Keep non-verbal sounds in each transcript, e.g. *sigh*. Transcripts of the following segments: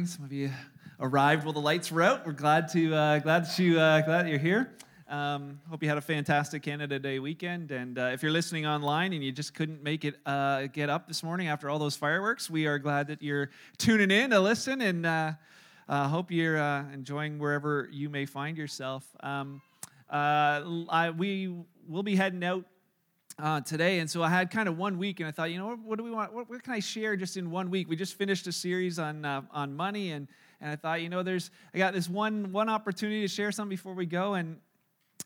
morning. Some of you arrived while the lights were out. We're glad to uh, glad that you uh, glad that you're here. Um, hope you had a fantastic Canada Day weekend. And uh, if you're listening online and you just couldn't make it uh, get up this morning after all those fireworks, we are glad that you're tuning in to listen. And uh, uh hope you're enjoying wherever you may find yourself. Um, I, we will be heading out uh, today. And so I had kind of one week, and I thought, you know, what, what do we want? What, what, can I share just in one week? We just finished a series on uh, on money, and and I thought, you know, there's I got this one one opportunity to share something before we go, and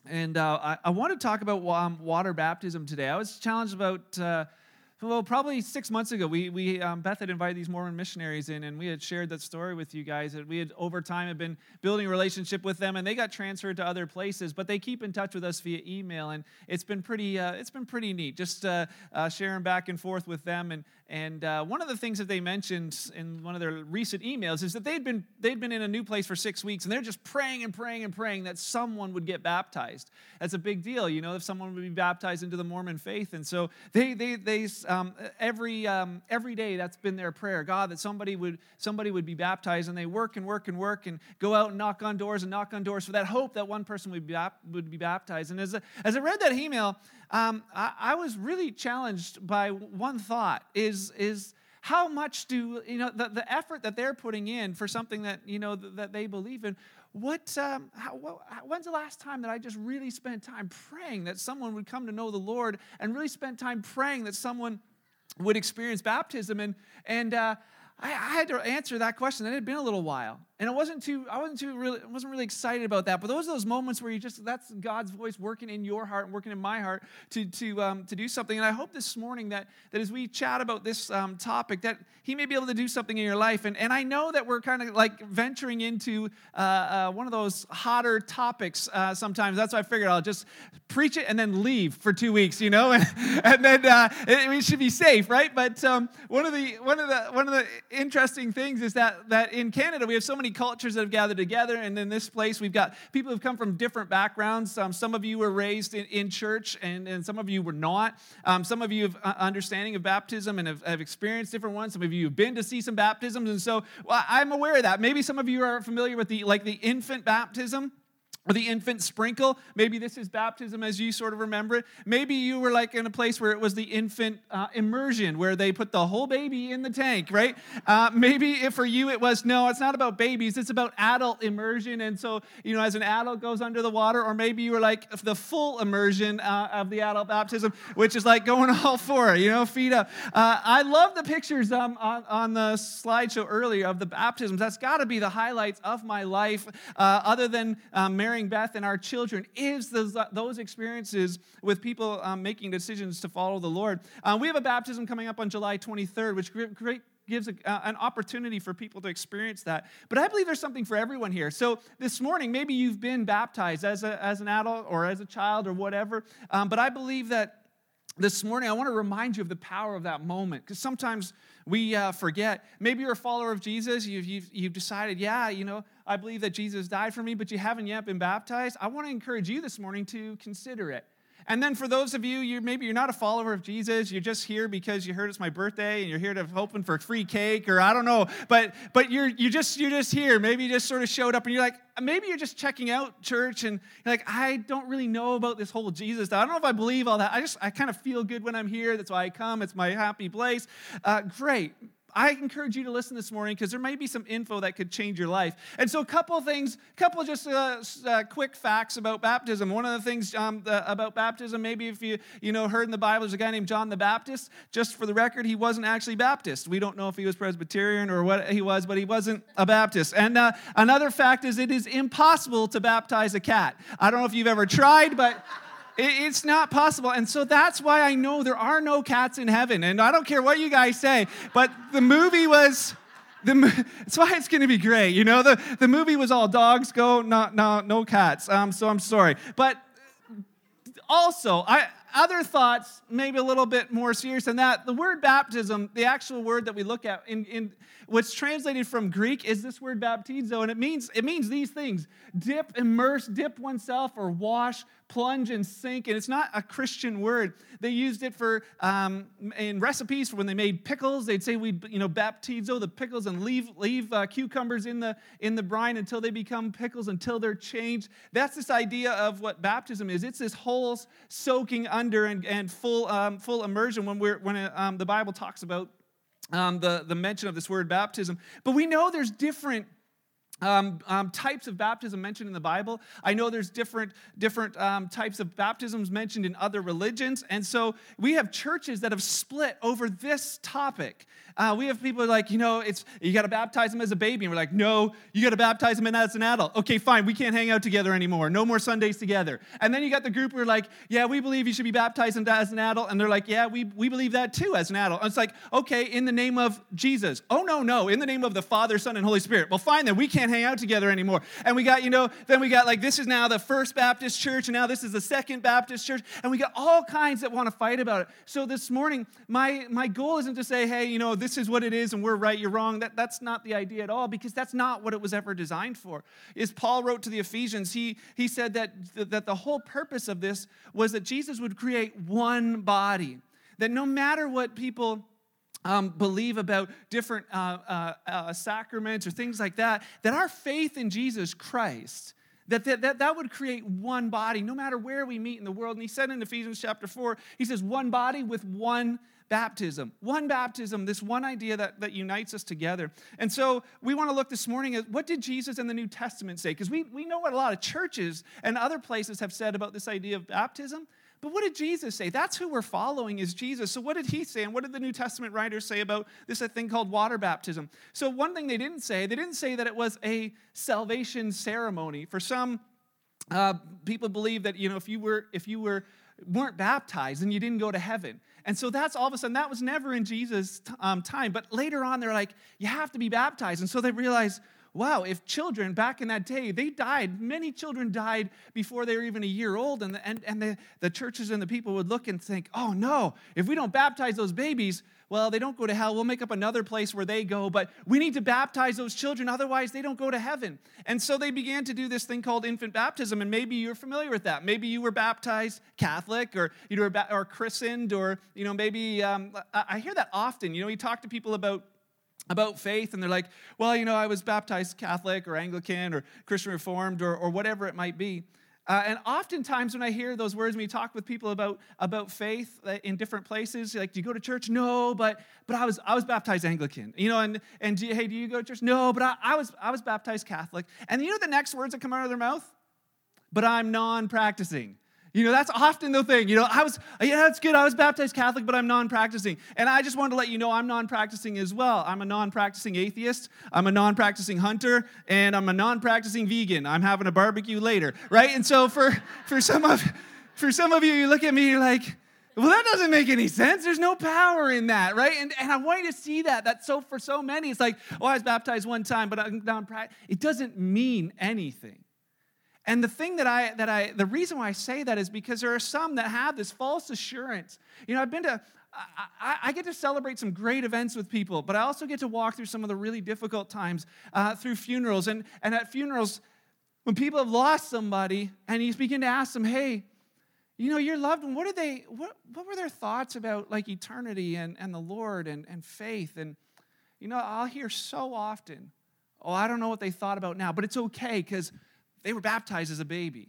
and uh, I, I, want to talk about um, water baptism today. I was challenged about, uh, well, probably six months ago. We, we um, Beth had invited these Mormon missionaries in, and we had shared that story with you guys. That we had over time had been building a relationship with them, and they got transferred to other places, but they keep in touch with us via email, and it's been pretty, uh, it's been pretty neat. Just uh, uh, sharing back and forth with them, and and uh, one of the things that they mentioned in one of their recent emails is that they'd been, they'd been in a new place for six weeks and they're just praying and praying and praying that someone would get baptized. That's a big deal, you know, if someone would be baptized into the Mormon faith. And so they, they, they um, every, um, every day that's been their prayer God, that somebody would, somebody would be baptized. And they work and work and work and go out and knock on doors and knock on doors for that hope that one person would be, would be baptized. And as, as I read that email, um, I, I, was really challenged by one thought is, is how much do, you know, the, the effort that they're putting in for something that, you know, that they believe in, what, um, how, when's the last time that I just really spent time praying that someone would come to know the Lord and really spent time praying that someone would experience baptism? And, and uh, I, I, had to answer that question. It had been a little while and it wasn't too i wasn't too really wasn't really excited about that but those are those moments where you just that's god's voice working in your heart and working in my heart to to um, to do something. And i hope this morning that that as we chat about this um, topic that he may be able to do something in your life. And and i know that we're kind of like venturing into uh, uh, one of those hotter topics uh, sometimes. That's why i figured i'll just preach it and then leave for two weeks you know? *laughs* And, and then uh, it, it, should be safe right? But um, one of the one of the one of the interesting things is that that in canada we have so many many cultures that have gathered together. And in this place, we've got people who've come from different backgrounds. Um, some of you were raised in, in church, and, and some of you were not. Um, some of you have uh, understanding of baptism and have, have, experienced different ones. Some of you have been to see some baptisms. And so well, I'm aware of that. Maybe some of you are familiar with the like the infant baptism or the infant sprinkle. Maybe this is baptism as you sort of remember it. Maybe you were like in a place where it was the infant uh, immersion, where they put the whole baby in the tank, right? Uh, maybe if for you it was no, it's not about babies, it's about adult immersion. And so, you know, as an adult goes under the water, or maybe you were like the full immersion uh, of the adult baptism, which is like going *laughs* all four, you know, feet up. Uh, I love the pictures um, on, on the slideshow earlier of the baptisms. That's got to be the highlights of my life, uh, other than um, Beth and our children is those, those experiences with people um, making decisions to follow the Lord. Uh, we have a baptism coming up on July 23rd, which great, gives a, uh, an opportunity for people to experience that. But I believe there's something for everyone here. So this morning, maybe you've been baptized as, a, as an adult or as a child or whatever, um, but I believe that this morning, I want to remind you of the power of that moment because sometimes we uh, forget. Maybe you're a follower of Jesus. You've, you've, you've, decided, yeah, you know, I believe that Jesus died for me, but you haven't yet been baptized. I want to encourage you this morning to consider it. And then for those of you, you maybe you're not a follower of Jesus, you're just here because you heard it's my birthday and you're here to hoping for free cake or I don't know, but but you're you just you're just here. Maybe you just sort of showed up and you're like maybe you're just checking out church and you're like I don't really know about this whole Jesus. I don't know if I believe all that. I just I kind of feel good when I'm here. That's why I come. It's my happy place. Uh, great. I encourage you to listen this morning because there may be some info that could change your life. And so, a couple of things, a couple just uh, uh, quick facts about baptism. One of the things um, the, about baptism, maybe if you you know heard in the Bible, there's a guy named John the Baptist. Just for the record, he wasn't actually Baptist. We don't know if he was Presbyterian or what he was, but he wasn't a Baptist. And uh, another fact is, it is impossible to baptize a cat. I don't know if you've ever tried, but it's not possible. And so that's why I know there are no cats in heaven. And I don't care what you guys say, but the movie was. The, *laughs* that's why it's going to be great. You know, the, the movie was all dogs go, not, no, no cats. Um, so I'm sorry. But also, I, other thoughts, maybe a little bit more serious than that. The word baptism, the actual word that we look at in, in what's translated from Greek is this word baptizo, and it means it means these things: dip, immerse, dip oneself, or wash, plunge, and sink. And it's not a Christian word. They used it for um, in recipes for when they made pickles. They'd say we, you know, baptizo the pickles and leave leave uh, cucumbers in the in the brine until they become pickles, until they're changed. That's this idea of what baptism is. It's this whole soaking and, and full um, full immersion when we're when um, the Bible talks about um, the, the mention of this word baptism. But we know there's different um, um, types of baptism mentioned in the Bible. I know there's different different um, types of baptisms mentioned in other religions, and so we have churches that have split over this topic. Uh, we have people like, you know, it's you got to baptize them as a baby, and we're like, no, you got to baptize them as an adult. Okay, fine, we can't hang out together anymore. No more Sundays together. And then you got the group who are like, yeah, we believe you should be baptized as an adult, and they're like, yeah, we we believe that too as an adult. And it's like, okay, in the name of Jesus. Oh no, no, in the name of the Father, Son, and Holy Spirit. Well, fine then, we can't hang out together anymore. And we got, you know, then we got like this is now the First Baptist Church, and now this is the Second Baptist Church, and we got all kinds that want to fight about it. So this morning, my my goal isn't to say, hey, you know, this is what it is, and we're right, you're wrong. That, that's not the idea at all, because that's not what it was ever designed for. Is Paul wrote to the Ephesians, he, he said that, that the whole purpose of this was that Jesus would create one body. That no matter what people um, believe about different uh, uh, uh, sacraments or things like that, that our faith in Jesus Christ, that, that, that that would create one body no matter where we meet in the world. And he said in Ephesians chapter 4, he says, one body with one baptism. One baptism, this one idea that, that unites us together. And so we want to look this morning at what did Jesus in the New Testament say? Because we, we know what a lot of churches and other places have said about this idea of baptism. But what did Jesus say? That's who we're following is Jesus. So what did he say? And what did the New Testament writers say about this thing called water baptism? So one thing they didn't say, they didn't say that it was a salvation ceremony. For some uh, people believe that you know if you were if you were weren't baptized and you didn't go to heaven. And so that's all of a sudden, that was never in Jesus' um, time. But later on, they're like, you have to be baptized. And so they realize, wow, if children back in that day, they died, many children died before they were even a year old. And, the, and, and the, the churches and the people would look and think, oh no, if we don't baptize those babies, well, they don't go to hell. We'll make up another place where they go, but we need to baptize those children, otherwise, they don't go to heaven. And so they began to do this thing called infant baptism, and maybe you're familiar with that. Maybe you were baptized Catholic, or you were or christened, or you know maybe um, I hear that often. You know, you talk to people about about faith and they're like well you know i was baptized catholic or anglican or christian reformed or, or whatever it might be uh, and oftentimes, when I hear those words, when we talk with people about, about faith uh, in different places, like, do you go to church? No, but but I was I was baptized Anglican, you know. And and do you, hey, do you go to church? No, but I, I was I was baptized Catholic. And you know the next words that come out of their mouth? But I'm non-practicing. You know, that's often the thing. You know, I was, yeah, that's good. I was baptized Catholic, but I'm non practicing. And I just wanted to let you know I'm non practicing as well. I'm a non practicing atheist, I'm a non practicing hunter, and I'm a non practicing vegan. I'm having a barbecue later, right? And so for, for, some of, for some of you, you look at me, you're like, well, that doesn't make any sense. There's no power in that, right? And, and I want you to see that. That's so for so many. It's like, oh, I was baptized one time, but I'm non practicing. It doesn't mean anything. And the thing that I, that I, the reason why I say that is because there are some that have this false assurance. You know, I've been to, I, I, get to celebrate some great events with people, but I also get to walk through some of the really difficult times uh, through funerals. And, and at funerals, when people have lost somebody, and you begin to ask them, hey, you know, your loved one, what did they, what, what were their thoughts about like eternity and, and the Lord and, and faith? And, you know, I'll hear so often, oh, I don't know what they thought about now, but it's okay because they were baptized as a baby.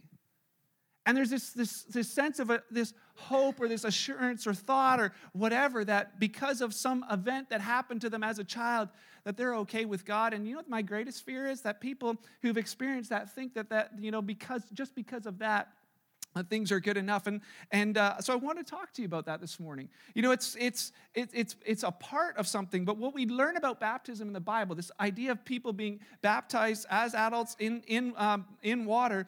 And there's this, this, this sense of a, this hope or this assurance or thought or whatever that because of some event that happened to them as a child, that they're okay with God. And you know what my greatest fear is? That people who've experienced that think that, that you know, because, just because of that, things are good enough and and uh, so i want to talk to you about that this morning you know it's it's it, it's it's a part of something but what we learn about baptism in the bible this idea of people being baptized as adults in in um, in water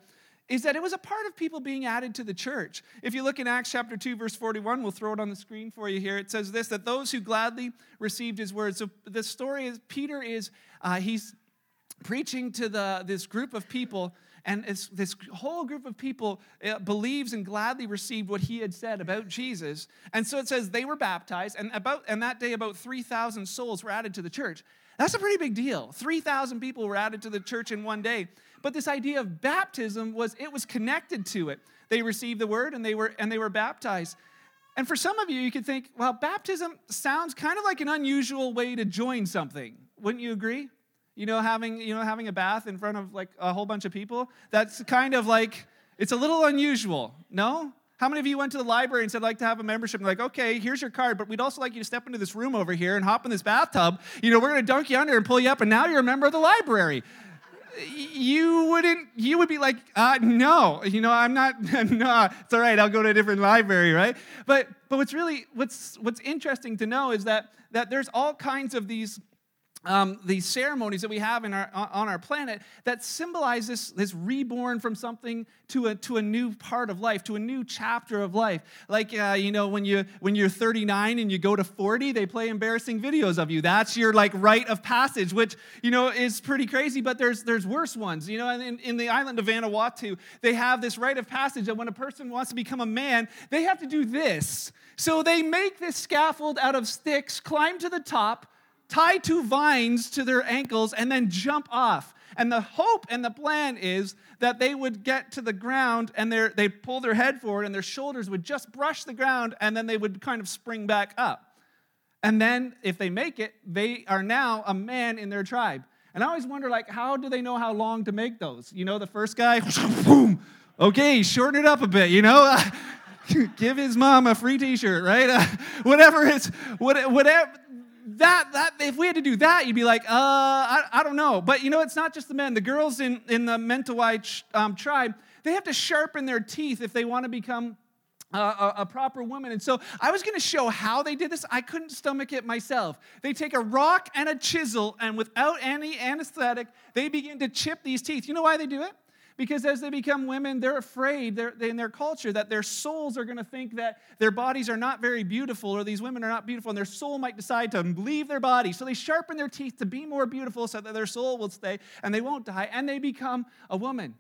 is that it was a part of people being added to the church. If you look in Acts chapter 2, verse 41, we'll throw it on the screen for you here. It says this that those who gladly received his word. So the story is Peter is, uh, he's preaching to the, this group of people And this whole group of people uh, believes and gladly received what he had said about Jesus. And so it says they were baptized, and about and that day about 3,000 souls were added to the church. That's a pretty big deal. 3,000 people were added to the church in one day. But this idea of baptism was it was connected to it. They received the word and they were and they were baptized. And for some of you, you could think, well, baptism sounds kind of like an unusual way to join something. Wouldn't you agree? You know, having you know having a bath in front of like a whole bunch of people. That's kind of like it's a little unusual. No? How many of you went to the library and said, I'd like to have a membership? And like, okay, here's your card, but we'd also like you to step into this room over here and hop in this bathtub. You know, we're to dunk you under and pull you up, and now you're a member of the library you wouldn't you would be like uh, no you know i'm not *laughs* no it's all right i'll go to a different library right but but what's really what's what's interesting to know is that that there's all kinds of these um, these ceremonies that we have in our, on our planet that symbolize this, this reborn from something to a, to a new part of life, to a new chapter of life. Like, uh, you know, when, you, when you're 39 and you go to 40, they play embarrassing videos of you. That's your, like, rite of passage, which, you know, is pretty crazy, but there's, there's worse ones. You know, in, in the island of Vanuatu, they have this rite of passage that when a person wants to become a man, they have to do this. So they make this scaffold out of sticks, climb to the top, tie two vines to their ankles, and then jump off. And the hope and the plan is that they would get to the ground and they'd pull their head forward and their shoulders would just brush the ground and then they would kind of spring back up. And then if they make it, they are now a man in their tribe. And I always wonder, like, how do they know how long to make those? You know, the first guy, *laughs* boom, okay, shorten it up a bit, you know? *laughs* Give his mom a free t-shirt, right? Uh, *laughs* whatever it's, whatever, that, that, if we had to do that, you'd be like, uh, I, I don't know. But you know, it's not just the men. The girls in, in the Mentawai um, tribe, they have to sharpen their teeth if they want to become a, a, proper woman. And so I was going to show how they did this. I couldn't stomach it myself. They take a rock and a chisel, and without any anesthetic, they begin to chip these teeth. You know why they do it? Because as they become women, they're afraid they're, in their culture that their souls are going to think that their bodies are not very beautiful or these women are not beautiful, and their soul might decide to leave their body. So they sharpen their teeth to be more beautiful so that their soul will stay and they won't die, and they become a woman.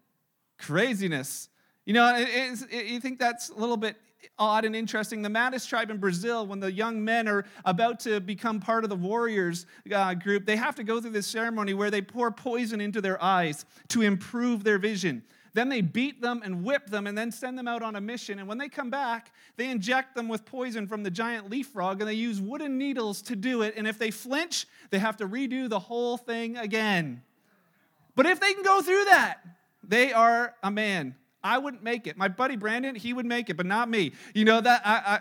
Craziness. You know, it, it, you think that's a little bit odd and interesting. The Matis tribe in Brazil, when the young men are about to become part of the warriors uh, group, they have to go through this ceremony where they pour poison into their eyes to improve their vision. Then they beat them and whip them and then send them out on a mission. And when they come back, they inject them with poison from the giant leaf frog and they use wooden needles to do it. And if they flinch, they have to redo the whole thing again. But if they can go through that, they are a man. I wouldn't make it. My buddy Brandon, he would make it, but not me. You know that I, I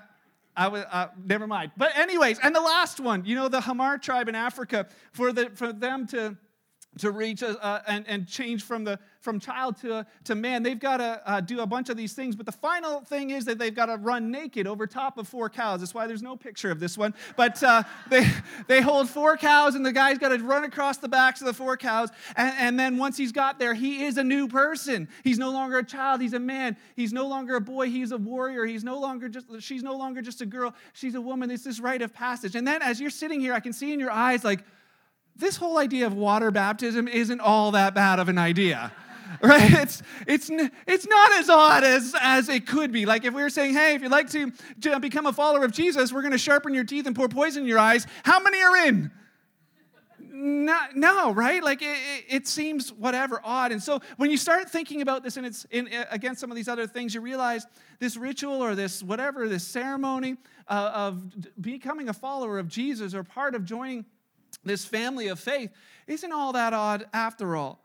I would, uh, never mind. But anyways, and the last one, you know, the Hamar tribe in Africa, for the for them to to reach uh, and, and change from the from child to, to man. They've got to uh, do a bunch of these things but the final thing is that they've got to run naked over top of four cows. That's why there's no picture of this one. But uh, *laughs* they, they hold four cows and the guy's got to run across the backs of the four cows. And, and then once he's got there he is a new person. He's no longer a child he's a man. He's no longer a boy he's a warrior. He's no longer just she's no longer just a girl she's a woman. It's this rite of passage. And then as you're sitting here i can see in your eyes like this whole idea of water baptism isn't all that bad of an idea *laughs* right? It's it's it's not as odd as as it could be. Like if we were saying hey if you'd like to, to become a follower of jesus we're going to sharpen your teeth and pour poison in your eyes. How many are in? No, no right? Like it, it, seems whatever odd. And so when you start thinking about this and it's in, against some of these other things you realize this ritual or this whatever this ceremony uh, of becoming a follower of jesus or part of joining this family of faith isn't all that odd after all.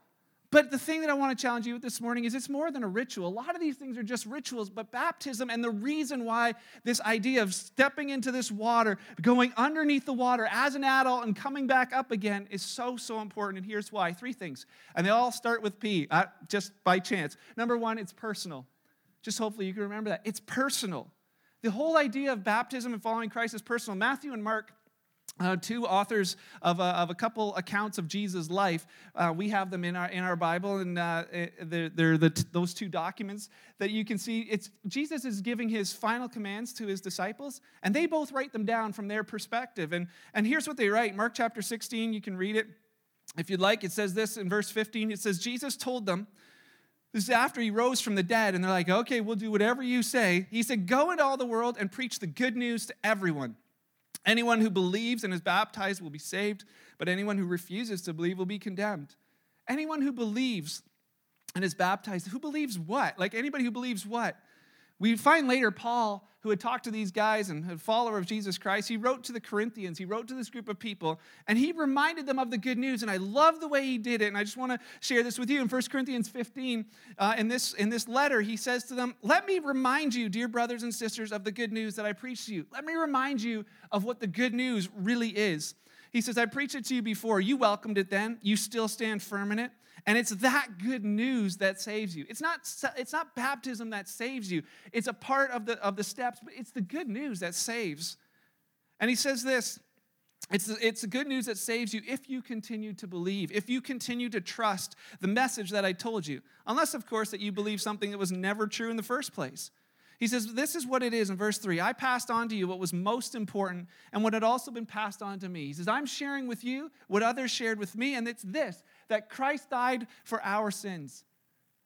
But the thing that I want to challenge you with this morning is it's more than a ritual. A lot of these things are just rituals, but baptism and the reason why this idea of stepping into this water, going underneath the water as an adult and coming back up again is so, so important. And here's why three things. And they all start with P, uh, just by chance. Number one, it's personal. Just hopefully you can remember that. It's personal. The whole idea of baptism and following Christ is personal. Matthew and Mark uh, two authors of a, of a couple accounts of Jesus' life. Uh, we have them in our, in our Bible, and uh, eh, they're, they're the t- those two documents that you can see. It's, Jesus is giving his final commands to his disciples, and they both write them down from their perspective. And, and here's what they write Mark chapter 16, you can read it if you'd like. It says this in verse 15 it says, Jesus told them, This is after he rose from the dead, and they're like, okay, we'll do whatever you say. He said, Go into all the world and preach the good news to everyone. Anyone who believes and is baptized will be saved, but anyone who refuses to believe will be condemned. Anyone who believes and is baptized, who believes what? Like anybody who believes what? We find later Paul, who had talked to these guys and a follower of Jesus Christ, he wrote to the Corinthians, he wrote to this group of people, and he reminded them of the good news. And I love the way he did it. And I just want to share this with you. In 1 Corinthians 15, uh, in, this, in this letter, he says to them, Let me remind you, dear brothers and sisters, of the good news that I preached to you. Let me remind you of what the good news really is. He says, I preached it to you before. You welcomed it then. You still stand firm in it. And it's that good news that saves you. It's not, it's not baptism that saves you, it's a part of the, of the steps, but it's the good news that saves. And he says this it's, it's the good news that saves you if you continue to believe, if you continue to trust the message that I told you. Unless, of course, that you believe something that was never true in the first place. He says, This is what it is in verse 3. I passed on to you what was most important and what had also been passed on to me. He says, I'm sharing with you what others shared with me, and it's this that Christ died for our sins.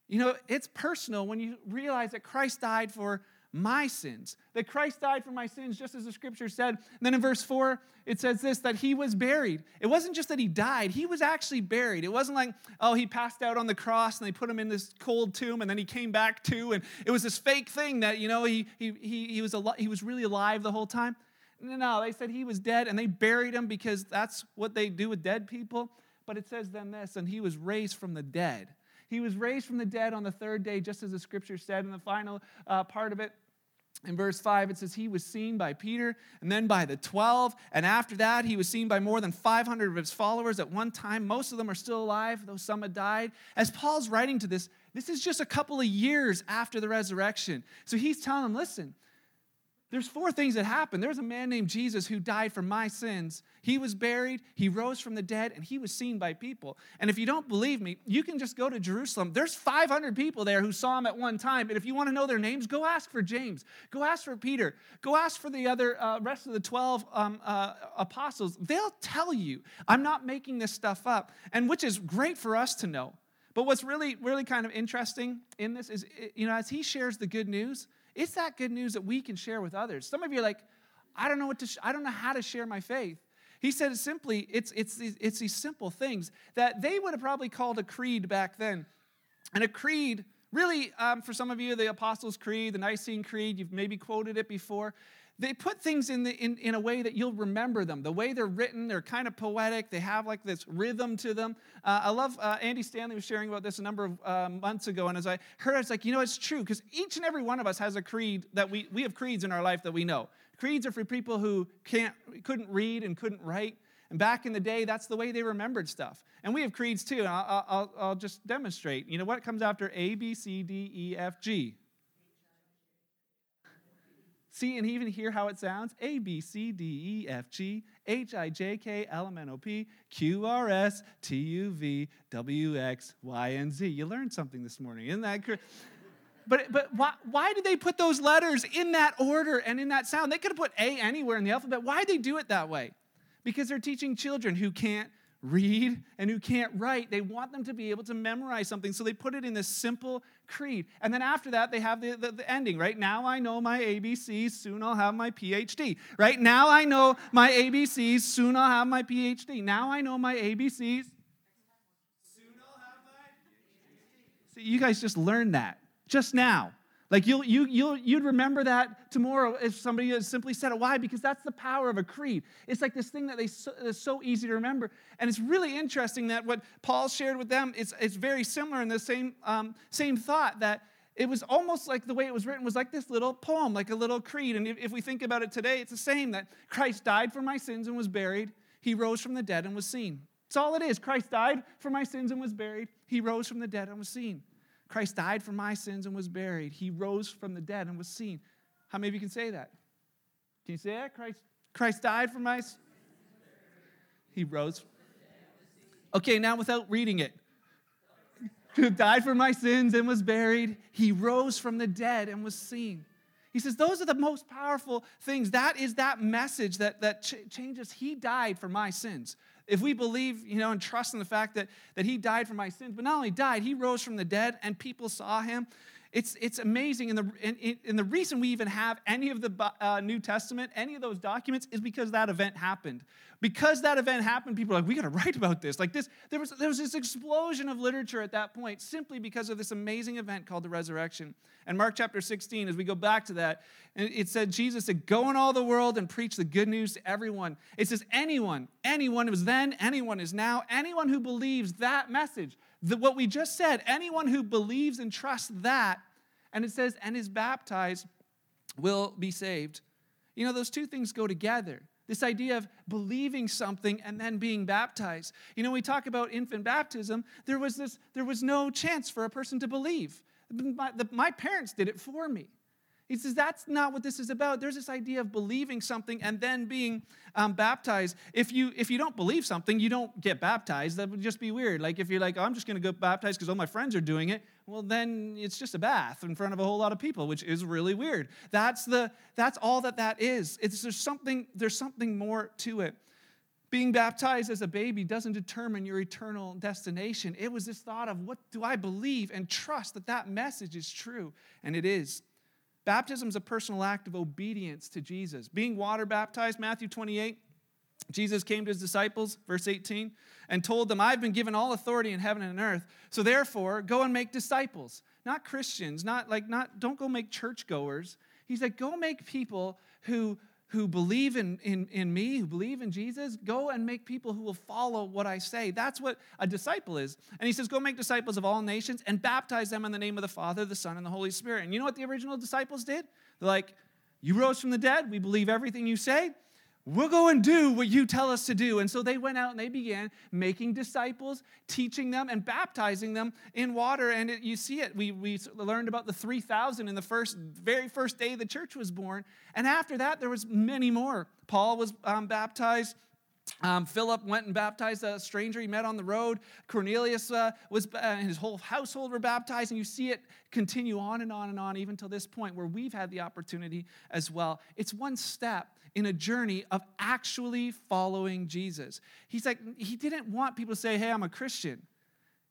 You know, it's personal when you realize that Christ died for my sins, that Christ died for my sins, just as the scripture said. And then in verse 4, it says this that he was buried. It wasn't just that he died, he was actually buried. It wasn't like, oh, he passed out on the cross and they put him in this cold tomb and then he came back too. And it was this fake thing that, you know, he, he, he, he, was, al- he was really alive the whole time. No, no, they said he was dead and they buried him because that's what they do with dead people. But it says then this, and he was raised from the dead. He was raised from the dead on the third day, just as the scripture said in the final uh, part of it. In verse 5, it says, He was seen by Peter and then by the 12. And after that, he was seen by more than 500 of his followers at one time. Most of them are still alive, though some had died. As Paul's writing to this, this is just a couple of years after the resurrection. So he's telling them, Listen, there's four things that happened. There's a man named Jesus who died for my sins. He was buried, he rose from the dead, and he was seen by people. And if you don't believe me, you can just go to Jerusalem. There's 500 people there who saw him at one time. And if you want to know their names, go ask for James. Go ask for Peter. Go ask for the other uh, rest of the 12 um, uh, apostles. They'll tell you. I'm not making this stuff up, and which is great for us to know. But what's really, really kind of interesting in this is, you know, as he shares the good news, it's that good news that we can share with others. Some of you are like, I don't know what to, sh- I don't know how to share my faith. He said simply, it's, it's, these, it's these simple things that they would have probably called a creed back then. And a creed, really, um, for some of you, the Apostles' Creed, the Nicene Creed, you've maybe quoted it before they put things in, the, in, in a way that you'll remember them. The way they're written, they're kind of poetic. They have like this rhythm to them. Uh, I love uh, Andy Stanley was sharing about this a number of uh, months ago, and as I heard, I was like, you know, it's true because each and every one of us has a creed that we we have creeds in our life that we know. Creeds are for people who can't couldn't read and couldn't write. And back in the day, that's the way they remembered stuff. And we have creeds too. And I'll, I'll, I'll just demonstrate. You know what comes after A, B, C, D, E, F, G? See and even hear how it sounds A, B, C, D, E, F, G, H, I, J, K, L, M, N, O, P, Q, R, S, T, U, V, W, X, Y, and Z. You learned something this morning. Isn't that great? But, but why, why did they put those letters in that order and in that sound? They could have put A anywhere in the alphabet. Why did they do it that way? Because they're teaching children who can't read and who can't write. They want them to be able to memorize something, so they put it in this simple creed. And then after that, they have the, the, the, ending, right? Now I know my ABCs, soon I'll have my PhD. Right? Now I know my ABCs, soon I'll have my PhD. Now I know my ABCs. Soon I'll have my PhD. See, you guys just learned that just now. Like you'll, you, you'll, you'd remember that tomorrow if somebody simply said it. Why? Because that's the power of a creed. It's like this thing that they so, is so easy to remember. And it's really interesting that what Paul shared with them, it's, it's very similar in the same, um, same thought that it was almost like the way it was written was like this little poem, like a little creed. And if, if we think about it today, it's the same that Christ died for my sins and was buried. He rose from the dead and was seen. That's all it is. Christ died for my sins and was buried. He rose from the dead and was seen. Christ died for my sins and was buried. He rose from the dead and was seen. How many of you can say that? Can you say that? Christ, Christ died for my sins. He rose. Okay, now without reading it. Who *laughs* died for my sins and was buried. He rose from the dead and was seen. He says, Those are the most powerful things. That is that message that, that ch- changes. He died for my sins. If we believe, you know, and trust in the fact that, that he died for my sins, but not only died, he rose from the dead and people saw him. It's, it's amazing. And the, and, and the reason we even have any of the uh, New Testament, any of those documents, is because that event happened. Because that event happened, people are like, we got to write about this. Like this, there was, there was this explosion of literature at that point simply because of this amazing event called the resurrection. And Mark chapter 16, as we go back to that, it said, Jesus said, Go in all the world and preach the good news to everyone. It says, anyone, anyone, was then, anyone is now, anyone who believes that message, what we just said, anyone who believes and trusts that, and it says, and is baptized, will be saved. You know, those two things go together. This idea of believing something and then being baptized. You know, we talk about infant baptism, there was, this, there was no chance for a person to believe. My, the, my parents did it for me. He says that's not what this is about. There's this idea of believing something and then being um, baptized. If you if you don't believe something, you don't get baptized. That would just be weird. Like if you're like, oh, I'm just going to go baptized because all my friends are doing it. Well, then it's just a bath in front of a whole lot of people, which is really weird. That's the that's all that that is. It's there's something there's something more to it. Being baptized as a baby doesn't determine your eternal destination. It was this thought of what do I believe and trust that that message is true, and it is. Baptism is a personal act of obedience to Jesus. Being water baptized, Matthew 28, Jesus came to his disciples, verse 18, and told them, I've been given all authority in heaven and earth. So therefore, go and make disciples. Not Christians, not like, not, don't go make churchgoers. He's like, go make people who who believe in, in, in me, who believe in Jesus, go and make people who will follow what I say. That's what a disciple is. And he says, Go make disciples of all nations and baptize them in the name of the Father, the Son, and the Holy Spirit. And you know what the original disciples did? They're like, You rose from the dead. We believe everything you say we'll go and do what you tell us to do. And so they went out and they began making disciples, teaching them, and baptizing them in water. And it, you see it. We, we learned about the 3,000 in the first, very first day the church was born. And after that, there was many more. Paul was um, baptized. Um, Philip went and baptized a stranger he met on the road. Cornelius uh, was, uh, and his whole household were baptized. And you see it continue on and on and on, even till this point where we've had the opportunity as well. It's one step in a journey of actually following Jesus. He's like, he didn't want people to say, hey, I'm a Christian.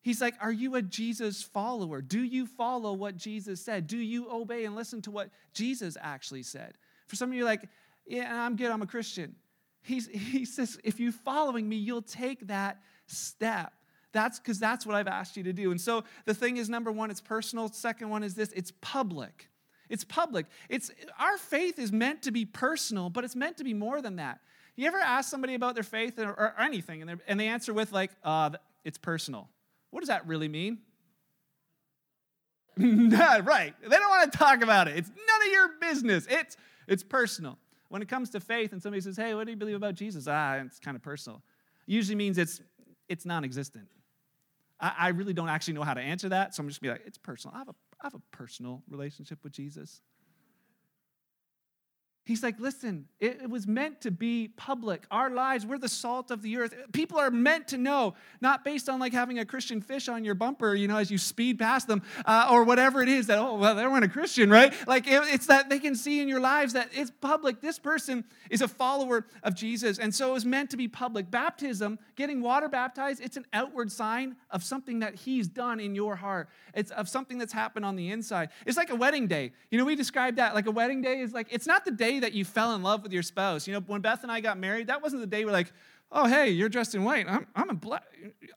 He's like, Are you a Jesus follower? Do you follow what Jesus said? Do you obey and listen to what Jesus actually said? For some of you, like, Yeah, I'm good, I'm a Christian. He's, he says, If you're following me, you'll take that step. That's because that's what I've asked you to do. And so the thing is number one, it's personal. Second one is this it's public. It's public. It's our faith is meant to be personal, but it's meant to be more than that. You ever ask somebody about their faith or, or anything, and, and, they answer with like, uh, "It's personal." What does that really mean? *laughs* right. They don't want to talk about it. It's none of your business. It's it's personal. When it comes to faith, and somebody says, "Hey, what do you believe about Jesus?" Ah, it's kind of personal. Usually means it's it's non-existent. I, I really don't actually know how to answer that, so I'm just gonna be like, "It's personal." I have a I have a personal relationship with Jesus. He's like, listen, it, was meant to be public. Our lives, we're the salt of the earth. People are meant to know, not based on like having a Christian fish on your bumper, you know, as you speed past them, uh, or whatever it is that, oh, well, they weren't a Christian, right? Like, it, it's that they can see in your lives that it's public. This person is a follower of Jesus. And so it was meant to be public. Baptism, getting water baptized, it's an outward sign of something that He's done in your heart. It's of something that's happened on the inside. It's like a wedding day. You know, we describe that like a wedding day is like, it's not the day that you fell in love with your spouse. You know, when Beth and I got married, that wasn't the day we're like, oh, hey, you're dressed in white. I'm, I'm a black.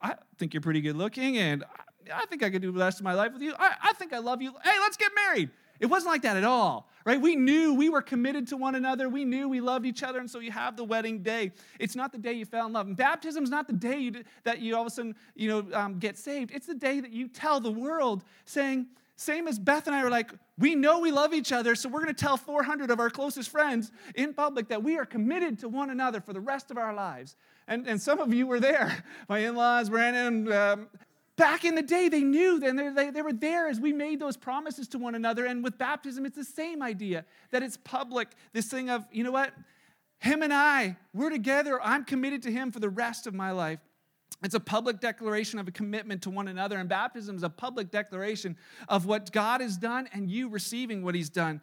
I think you're pretty good looking, and I, I think I could do the rest of my life with you. I, I think I love you. Hey, let's get married. It wasn't like that at all, right? We knew we were committed to one another. We knew we loved each other, and so you have the wedding day. It's not the day you fell in love. And baptism is not the day you, that you all of a sudden, you know, um, get saved. It's the day that you tell the world, saying, same as Beth and I were like, we know we love each other, so we're going to tell 400 of our closest friends in public that we are committed to one another for the rest of our lives. And, and some of you were there. *laughs* My in laws, Brandon, um, back in the day, they knew, and they, they, they were there as we made those promises to one another. And with baptism, it's the same idea that it's public. This thing of, you know what? Him and I, we're together. I'm committed to him for the rest of my life. It's a public declaration of a commitment to one another, and baptism is a public declaration of what God has done and you receiving what He's done.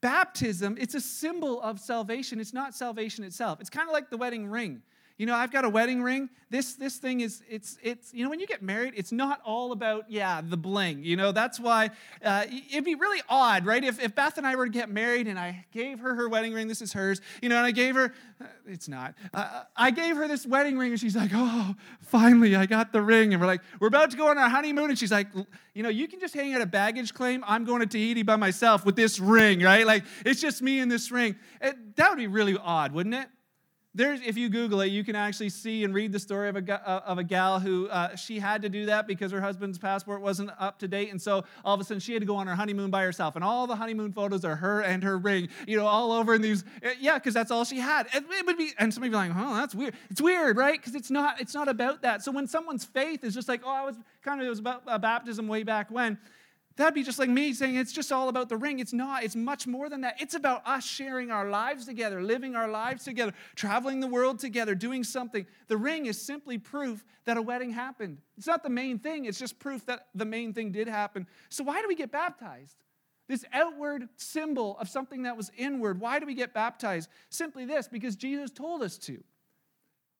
Baptism, it's a symbol of salvation. It's not salvation itself. It's kind of like the wedding ring. You know, I've got a wedding ring. This this thing is it's it's you know when you get married, it's not all about yeah the bling. You know that's why uh, it'd be really odd, right? If if Beth and I were to get married and I gave her her wedding ring, this is hers, you know, and I gave her, uh, it's not. Uh, I gave her this wedding ring and she's like, oh, finally I got the ring, and we're like, we're about to go on our honeymoon, and she's like, you know, you can just hang out a baggage claim. I'm going to Tahiti by myself with this ring, right? Like it's just me and this ring. It, that would be really odd, wouldn't it? There's, if you Google it, you can actually see and read the story of a, uh, of a gal who uh, she had to do that because her husband's passport wasn't up to date. And so all of a sudden she had to go on her honeymoon by herself. And all the honeymoon photos are her and her ring, you know, all over in these. Uh, yeah, because that's all she had. It would be, and somebody be like, oh, that's weird. It's weird, right? Because it's not, it's not about that. So when someone's faith is just like, oh, I was kind of, it was about a baptism way back when That'd be just like me saying it's just all about the ring. It's not. It's much more than that. It's about us sharing our lives together, living our lives together, traveling the world together, doing something. The ring is simply proof that a wedding happened. It's not the main thing, it's just proof that the main thing did happen. So, why do we get baptized? This outward symbol of something that was inward. Why do we get baptized? Simply this because Jesus told us to.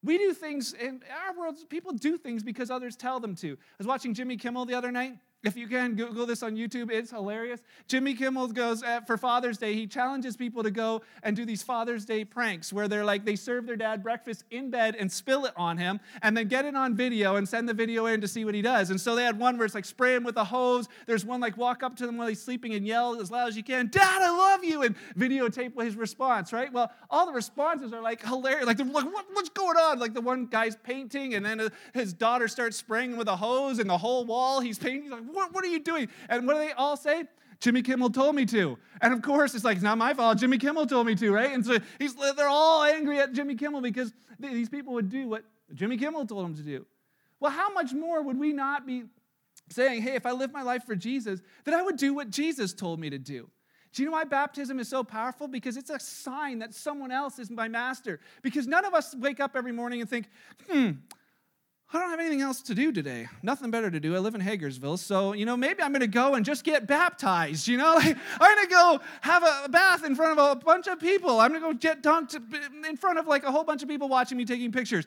We do things in our world, people do things because others tell them to. I was watching Jimmy Kimmel the other night. If you can Google this on YouTube, it's hilarious. Jimmy Kimmel goes at, for Father's Day, he challenges people to go and do these Father's Day pranks where they're like, they serve their dad breakfast in bed and spill it on him and then get it on video and send the video in to see what he does. And so they had one where it's like spray him with a hose. There's one like walk up to him while he's sleeping and yell as loud as you can, Dad, I love you, and videotape his response, right? Well, all the responses are like hilarious. Like, they're like what, what's going on? Like the one guy's painting and then uh, his daughter starts spraying him with a hose and the whole wall he's painting. He's like, what, what are you doing? And what do they all say? Jimmy Kimmel told me to. And of course, it's like, it's not my fault. Jimmy Kimmel told me to, right? And so he's, they're all angry at Jimmy Kimmel because these people would do what Jimmy Kimmel told them to do. Well, how much more would we not be saying, hey, if I live my life for Jesus, that I would do what Jesus told me to do? Do you know why baptism is so powerful? Because it's a sign that someone else is my master. Because none of us wake up every morning and think, hmm, I don't have anything else to do today. Nothing better to do. I live in Hagersville, so you know maybe I'm going to go and just get baptized. You know, *laughs* like, I'm going to go have a bath in front of a bunch of people. I'm going to go get dunked in front of like a whole bunch of people watching me taking pictures.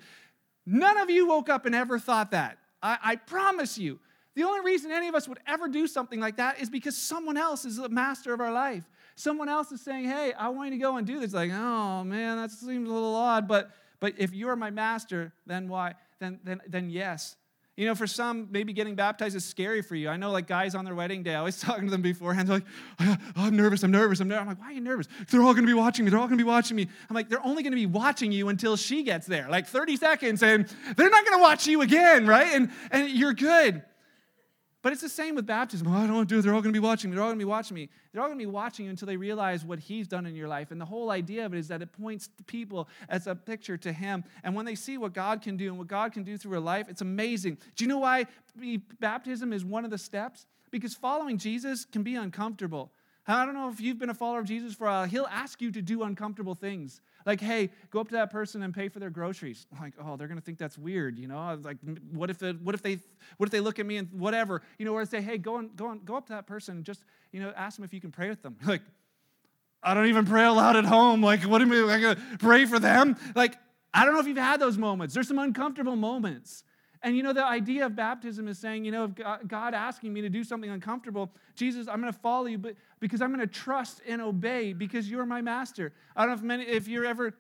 None of you woke up and ever thought that. I, I promise you. The only reason any of us would ever do something like that is because someone else is the master of our life. Someone else is saying, "Hey, I want you to go and do this." Like, oh man, that seems a little odd, but but if you're my master, then why? Then, then, then yes. You know, for some, maybe getting baptized is scary for you. I know, like, guys on their wedding day, I always *laughs* talking to them beforehand. They're like, oh, I'm nervous, I'm nervous, I'm nervous. I'm like, why are you nervous? They're all gonna be watching me, they're all gonna be watching me. I'm like, they're only gonna be watching you until she gets there, like 30 seconds, and they're not gonna watch you again, right? And, and you're good. But it's the same with baptism. Oh, I don't want to do it. They're all going to be watching me. They're all going to be watching me. They're all going to be watching you until they realize what He's done in your life. And the whole idea of it is that it points people as a picture to Him. And when they see what God can do and what God can do through a life, it's amazing. Do you know why baptism is one of the steps? Because following Jesus can be uncomfortable. I don't know if you've been a follower of Jesus for a while. He'll ask you to do uncomfortable things. Like, hey, go up to that person and pay for their groceries. *laughs* Like, oh, they're gonna think that's weird, you know? Like, what if it, what if they what if they look at me and whatever, you know? Or say, hey, go and go and go up to that person and just you know ask them if you can pray with them. *laughs* Like, I don't even pray aloud at home. Like, what am I gonna pray for them? Like, I don't know if you've had those moments. There's some uncomfortable moments. And you know, the idea of baptism is saying, you know, if God asking me to do something uncomfortable, Jesus, I'm going to follow you, but because I'm going to trust and obey because you're my master. I don't know if many, if you're ever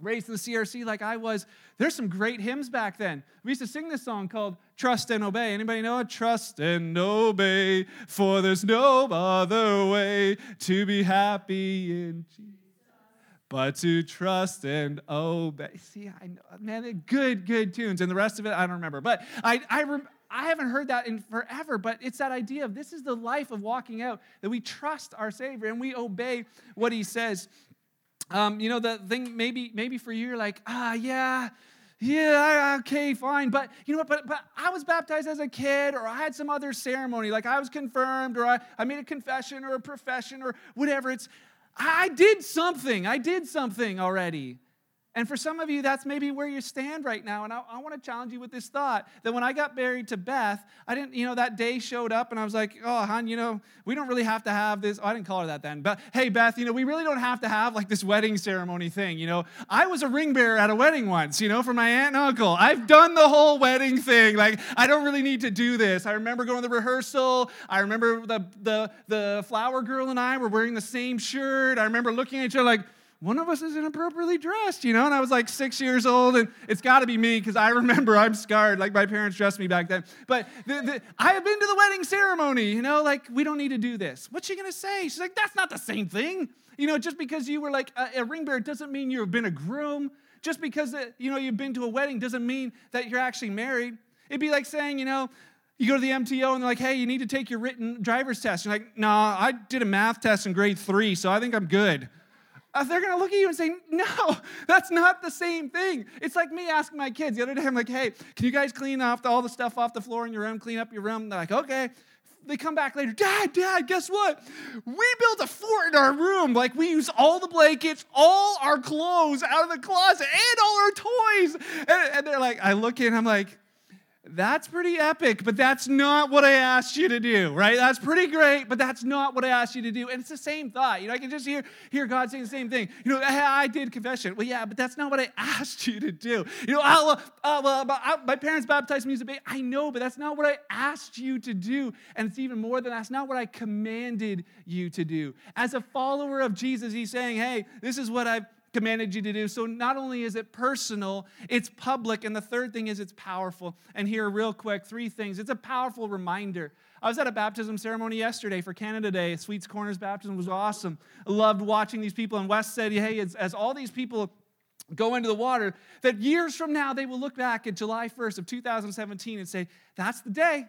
raised in the CRC like I was, there's some great hymns back then. We used to sing this song called Trust and Obey. Anybody know it? Trust and obey, for there's no other way to be happy in Jesus but to trust and obey. See, I know, man, good, good tunes, and the rest of it I don't remember. But I, I, rem- I haven't heard that in forever. But it's that idea of this is the life of walking out that we trust our Savior and we obey what He says. Um, you know, the thing maybe, maybe for you, you're like, ah, yeah. Yeah, okay, fine. But you know what? But, but I was baptized as a kid, or I had some other ceremony, like I was confirmed, or I, I made a confession or a profession or whatever. It's I did something. I did something already. And for some of you, that's maybe where you stand right now. And I, I want to challenge you with this thought that when I got married to Beth, I didn't, you know, that day showed up and I was like, oh, hon, you know, we don't really have to have this. Oh, I didn't call her that then. But hey, Beth, you know, we really don't have to have like this wedding ceremony thing. You know, I was a ring bearer at a wedding once, you know, for my aunt and uncle. I've done the whole wedding thing. Like, I don't really need to do this. I remember going to the rehearsal. I remember the, the, the flower girl and I were wearing the same shirt. I remember looking at each other like, one of us is inappropriately dressed, you know? And I was like six years old, and it's got to be me because I *laughs* remember I'm scarred, like my parents dressed me back then. But the, the, I have been to the wedding ceremony, you know? Like, we don't need to do this. What's she gonna say? She's like, that's not the same thing. You know, just because you were like a, a ring bearer doesn't mean you've been a groom. Just because, you know, you've been to a wedding doesn't mean that you're actually married. It'd be like saying, you know, you go to the MTO and they're like, hey, you need to take your written driver's test. You're like, nah, I did a math test in grade three, so I think I'm good. Uh, they're gonna look at you and say, No, *laughs* that's not the same thing. It's like me asking my kids the other day, I'm like, Hey, can you guys clean off all the stuff off the floor in your room, clean up your room? They're like, Okay. They come back later, Dad, Dad, guess what? We built a fort in our room. Like, we use all the blankets, all our clothes out of the closet, and all our toys. And, and they're like, I look in, I'm like, that's pretty epic, but that's not what I asked you to do, right? That's pretty great, but that's not what I asked you to do. And it's the same thought. You know, I can just hear, hear God saying the same thing. You know, hey, I did confession. Well, yeah, but that's not what I *laughs* asked you to do. You know, I'll, uh, uh, well, my, my parents baptized me as a baby. I know, but that's not what I asked you to do. And it's even more than that's not what I commanded you to do. As a follower of Jesus, he's saying, hey, this is what I've commanded you to do. So not only is it personal, it's public. And the third thing is it's powerful. And here, real quick, three things. It's a powerful reminder. I was at a baptism ceremony yesterday for Canada Day. Sweets Corners baptism was awesome. I loved watching these people. And Wes said, hey, as, as all these people go into the water, that years from now they will look back at July 1st of 2017 and say, that's the day.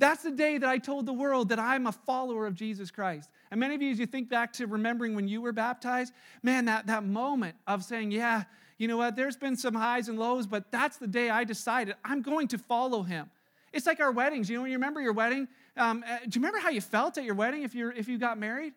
That's the day that I told the world that I'm a follower of Jesus Christ. And many of you, as you think back to remembering when you were baptized, man, that, that moment of saying, yeah, you know what, there's been some highs and lows, but that's the day I decided I'm going to follow him. It's like our weddings. You know, when you remember your wedding, um, uh, do you remember how you felt at your wedding if, you're, if you got married?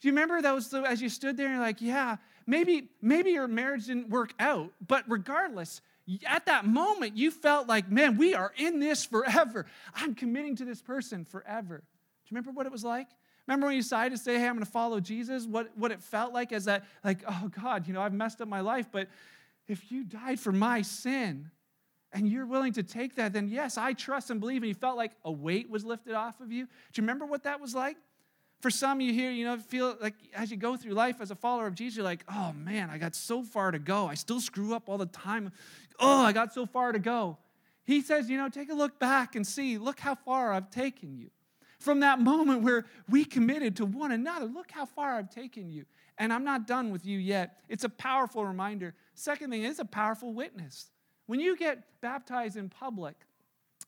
Do you remember those as you stood there and you're like, yeah, maybe, maybe your marriage didn't work out, but regardless, at that moment, you felt like, man, we are in this forever. I'm committing to this person forever. Do you remember what it was like? Remember when you decided to say, hey, I'm going to follow Jesus? What, what it felt like as that, like, oh God, you know, I've messed up my life, but if you died for my sin and you're willing to take that, then yes, I trust and believe. And you felt like a weight was lifted off of you. Do you remember what that was like? For some, you hear, you know, feel like as you go through life as a follower of Jesus, you're like, oh man, I got so far to go. I still screw up all the time. Oh, I got so far to go. He says, you know, take a look back and see, look how far I've taken you. From that moment where we committed to one another, look how far I've taken you. And I'm not done with you yet. It's a powerful reminder. Second thing, it's a powerful witness. When you get baptized in public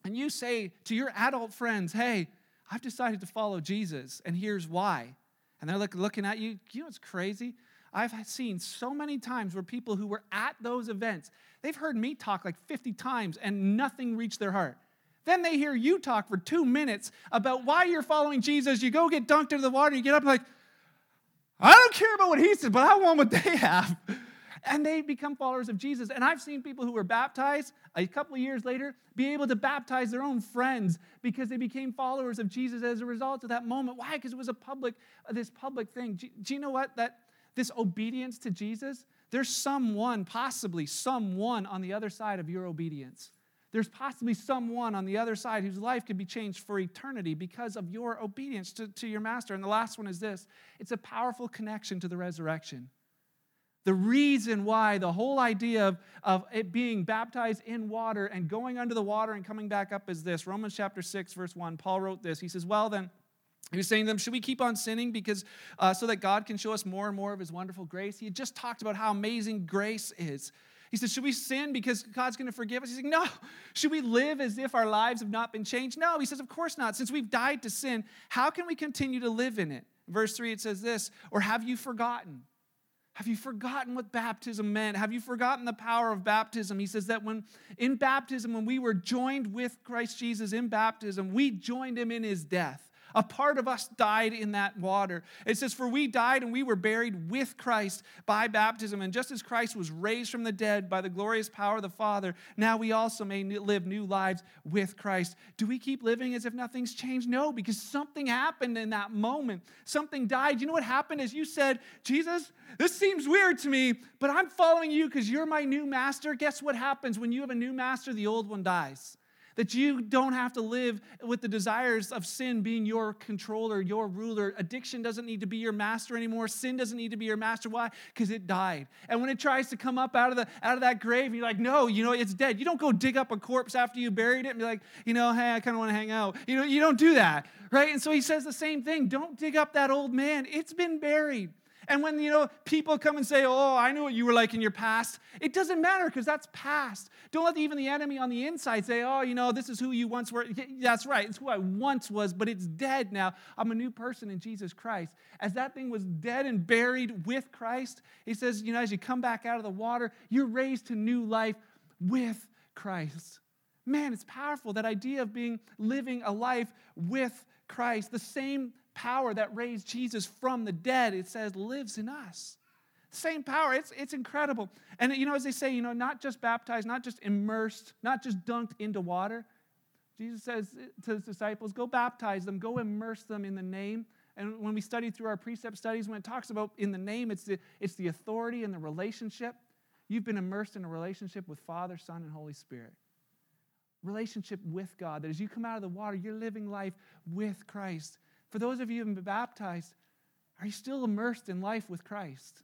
and you say to your adult friends, hey, I've decided to follow Jesus, and here's why. And they're like looking at you. You know what's crazy? I've seen so many times where people who were at those events, they've heard me talk like 50 times and nothing reached their heart. Then they hear you talk for two minutes about why you're following Jesus. You go get dunked into the water, you get up like, I don't care about what he said, but I want what they have and they become followers of Jesus. And I've seen people who were baptized a couple of years later be able to baptize their own friends because they became followers of Jesus as a result of that moment. Why? Because it was a public, this public thing. Do you know what? That this obedience to Jesus, there's someone, possibly someone on the other side of your obedience. There's possibly someone on the other side whose life could be changed for eternity because of your obedience to, to your master. And the last one is this it's a powerful connection to the resurrection. The reason why the whole idea of, of it being baptized in water and going under the water and coming back up is this Romans chapter 6, verse 1. Paul wrote this. He says, Well, then, he was saying to them, Should we keep on sinning because uh, so that God can show us more and more of his wonderful grace? He had just talked about how amazing grace is. He says, Should we sin because God's going to forgive us? He's like, No. Should we live as if our lives have not been changed? No. He says, Of course not. Since we've died to sin, how can we continue to live in it? Verse 3, it says this Or have you forgotten? Have you forgotten what baptism meant? Have you forgotten the power of baptism? He says that when in baptism, when we were joined with Christ Jesus in baptism, we joined him in his death. A part of us died in that water. It says, For we died and we were buried with Christ by baptism. And just as Christ was raised from the dead by the glorious power of the Father, now we also may live new lives with Christ. Do we keep living as if nothing's changed? No, because something happened in that moment. Something died. You know what happened? As you said, Jesus, this seems weird to me, but I'm following you because you're my new master. Guess what happens when you have a new master? The old one dies. That you don't have to live with the desires of sin being your controller, your ruler. Addiction doesn't need to be your master anymore. Sin doesn't need to be your master. Why? Because it died. And when it tries to come up out of the out of that grave, you're like, no, you know, it's dead. You don't go dig up a corpse after you buried it and be like, you know, hey, I kind of want to hang out. You know, you don't do that, right? And so he says the same thing. Don't dig up that old man. It's been buried. And when, you know, people come and say, oh, I know what you were like in your past, it doesn't matter because that's past. Don't let even the enemy on the inside say, oh, you know, this is who you once were. That's right, it's who I once was, but it's dead now. I'm a new person in Jesus Christ. As that thing was dead and buried with Christ, he says, you know, as you come back out of the water, you're raised to new life with Christ. Man, it's powerful that idea of being living a life with Christ. The same power that raised Jesus from the dead, it says, lives in us. Same power. It's, it's incredible. And, you know, as they say, you know, not just baptized, not just immersed, not just dunked into water. Jesus says to his disciples, go baptize them, go immerse them in the name. And when we study through our precept studies, when it talks about in the name, it's the, it's the authority and the relationship. You've been immersed in a relationship with Father, Son, and Holy Spirit. Relationship with God. That as you come out of the water, you're living life with Christ. For those of you who have been baptized, are you still immersed in life with Christ?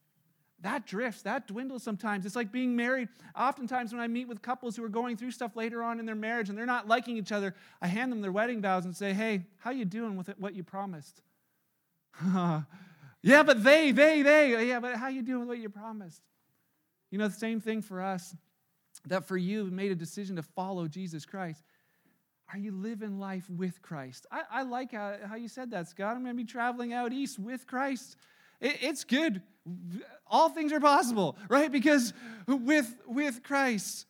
That drifts, that dwindles sometimes. It's like being married. Oftentimes, when I meet with couples who are going through stuff later on in their marriage and they're not liking each other, I hand them their wedding vows and say, Hey, how you doing with it, what you promised? *laughs* yeah, but they, they, they. Yeah, but how you doing with what you promised? You know, the same thing for us. That for you made a decision to follow Jesus Christ. Are you living life with Christ? I, I like how, how you said that, Scott. I'm going to be traveling out east with Christ. It, it's good. All things are possible, right? Because with, with Christ.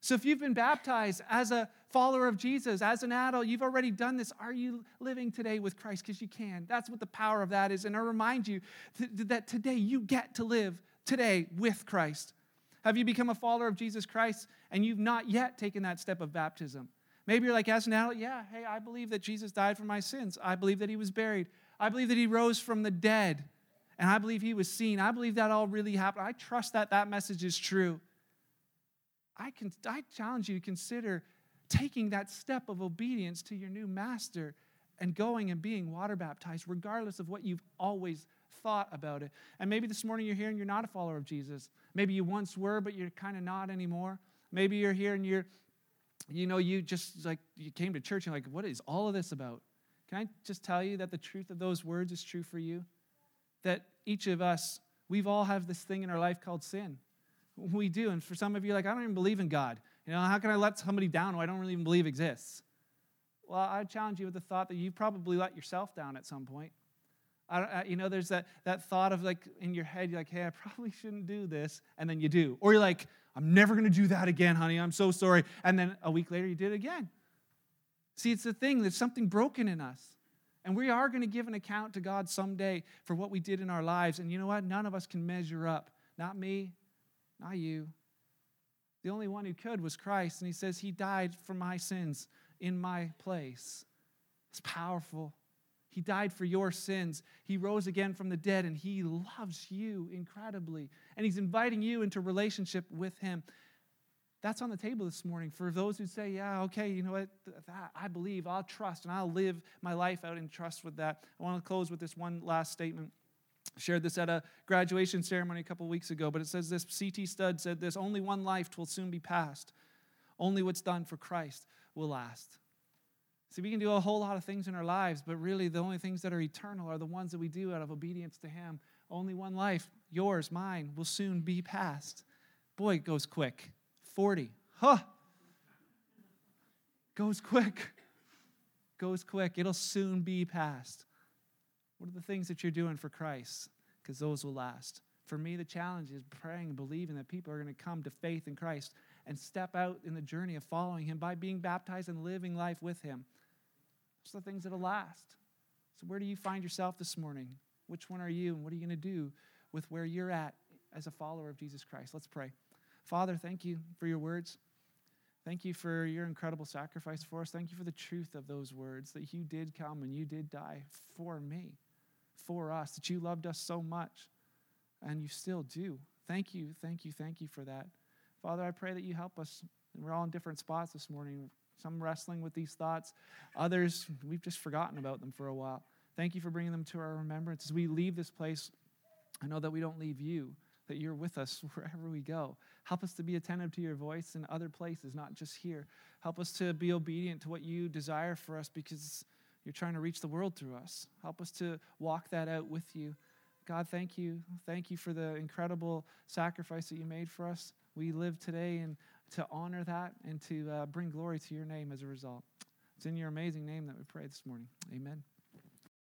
So if you've been baptized as a follower of Jesus, as an adult, you've already done this. Are you living today with Christ? Because you can. That's what the power of that is. And I remind you that today you get to live today with Christ. Have you become a follower of Jesus Christ and you've not yet taken that step of baptism? Maybe you're like, as an adult, yeah, hey, I believe that Jesus died for my sins. I believe that he was buried. I believe that he rose from the dead. And I believe he was seen. I believe that all really happened. I trust that that message is true. I, can, I challenge you to consider taking that step of obedience to your new master and going and being water baptized, regardless of what you've always thought about it. And maybe this morning you're here and you're not a follower of Jesus. Maybe you once were, but you're kind of not anymore. Maybe you're here and you're you know, you just like, you came to church and like, what is all of this about? Can I just tell you that the truth of those words is true for you? That each of us, we've all have this thing in our life called sin. We do. And for some of you, like, I don't even believe in God. You know, how can I let somebody down who I don't really even believe exists? Well, I challenge you with the thought that you probably let yourself down at some point. I, I, you know, there's that, that thought of like in your head, you're like, hey, I probably shouldn't do this. And then you do. Or you're like, I'm never going to do that again, honey. I'm so sorry. And then a week later, you did it again. See, it's the thing, there's something broken in us. And we are going to give an account to God someday for what we did in our lives. And you know what? None of us can measure up. Not me, not you. The only one who could was Christ. And he says, He died for my sins in my place. It's powerful. He died for your sins. He rose again from the dead, and He loves you incredibly. And He's inviting you into relationship with Him. That's on the table this morning for those who say, Yeah, okay, you know what? I believe, I'll trust, and I'll live my life out in trust with that. I want to close with this one last statement. Shared this at a graduation ceremony a couple weeks ago, but it says this C.T. Studd said this Only one life will soon be passed. Only what's done for Christ will last. See, we can do a whole lot of things in our lives, but really the only things that are eternal are the ones that we do out of obedience to Him. Only one life, yours, mine, will soon be passed. Boy, it goes quick. 40. Huh. Goes quick. Goes quick. It'll soon be past. What are the things that you're doing for Christ? Because those will last. For me, the challenge is praying and believing that people are going to come to faith in Christ and step out in the journey of following Him by being baptized and living life with Him. It's the things that'll last. So, where do you find yourself this morning? Which one are you, and what are you going to do with where you're at as a follower of Jesus Christ? Let's pray. Father, thank you for your words. Thank you for your incredible sacrifice for us. Thank you for the truth of those words that you did come and you did die for me, for us, that you loved us so much, and you still do. Thank you, thank you, thank you for that. Father, I pray that you help us. We're all in different spots this morning. Some wrestling with these thoughts, others, we've just forgotten about them for a while. Thank you for bringing them to our remembrance. As we leave this place, I know that we don't leave you, that you're with us *laughs* wherever we go. Help us to be attentive to your voice in other places, not just here. Help us to be obedient to what you desire for us because you're trying to reach the world through us. Help us to walk that out with you. God, thank you. Thank you for the incredible sacrifice that you made for us. We live today and to honor that and to uh, bring glory to your name as a result. It's in your amazing name that we pray this morning. Amen.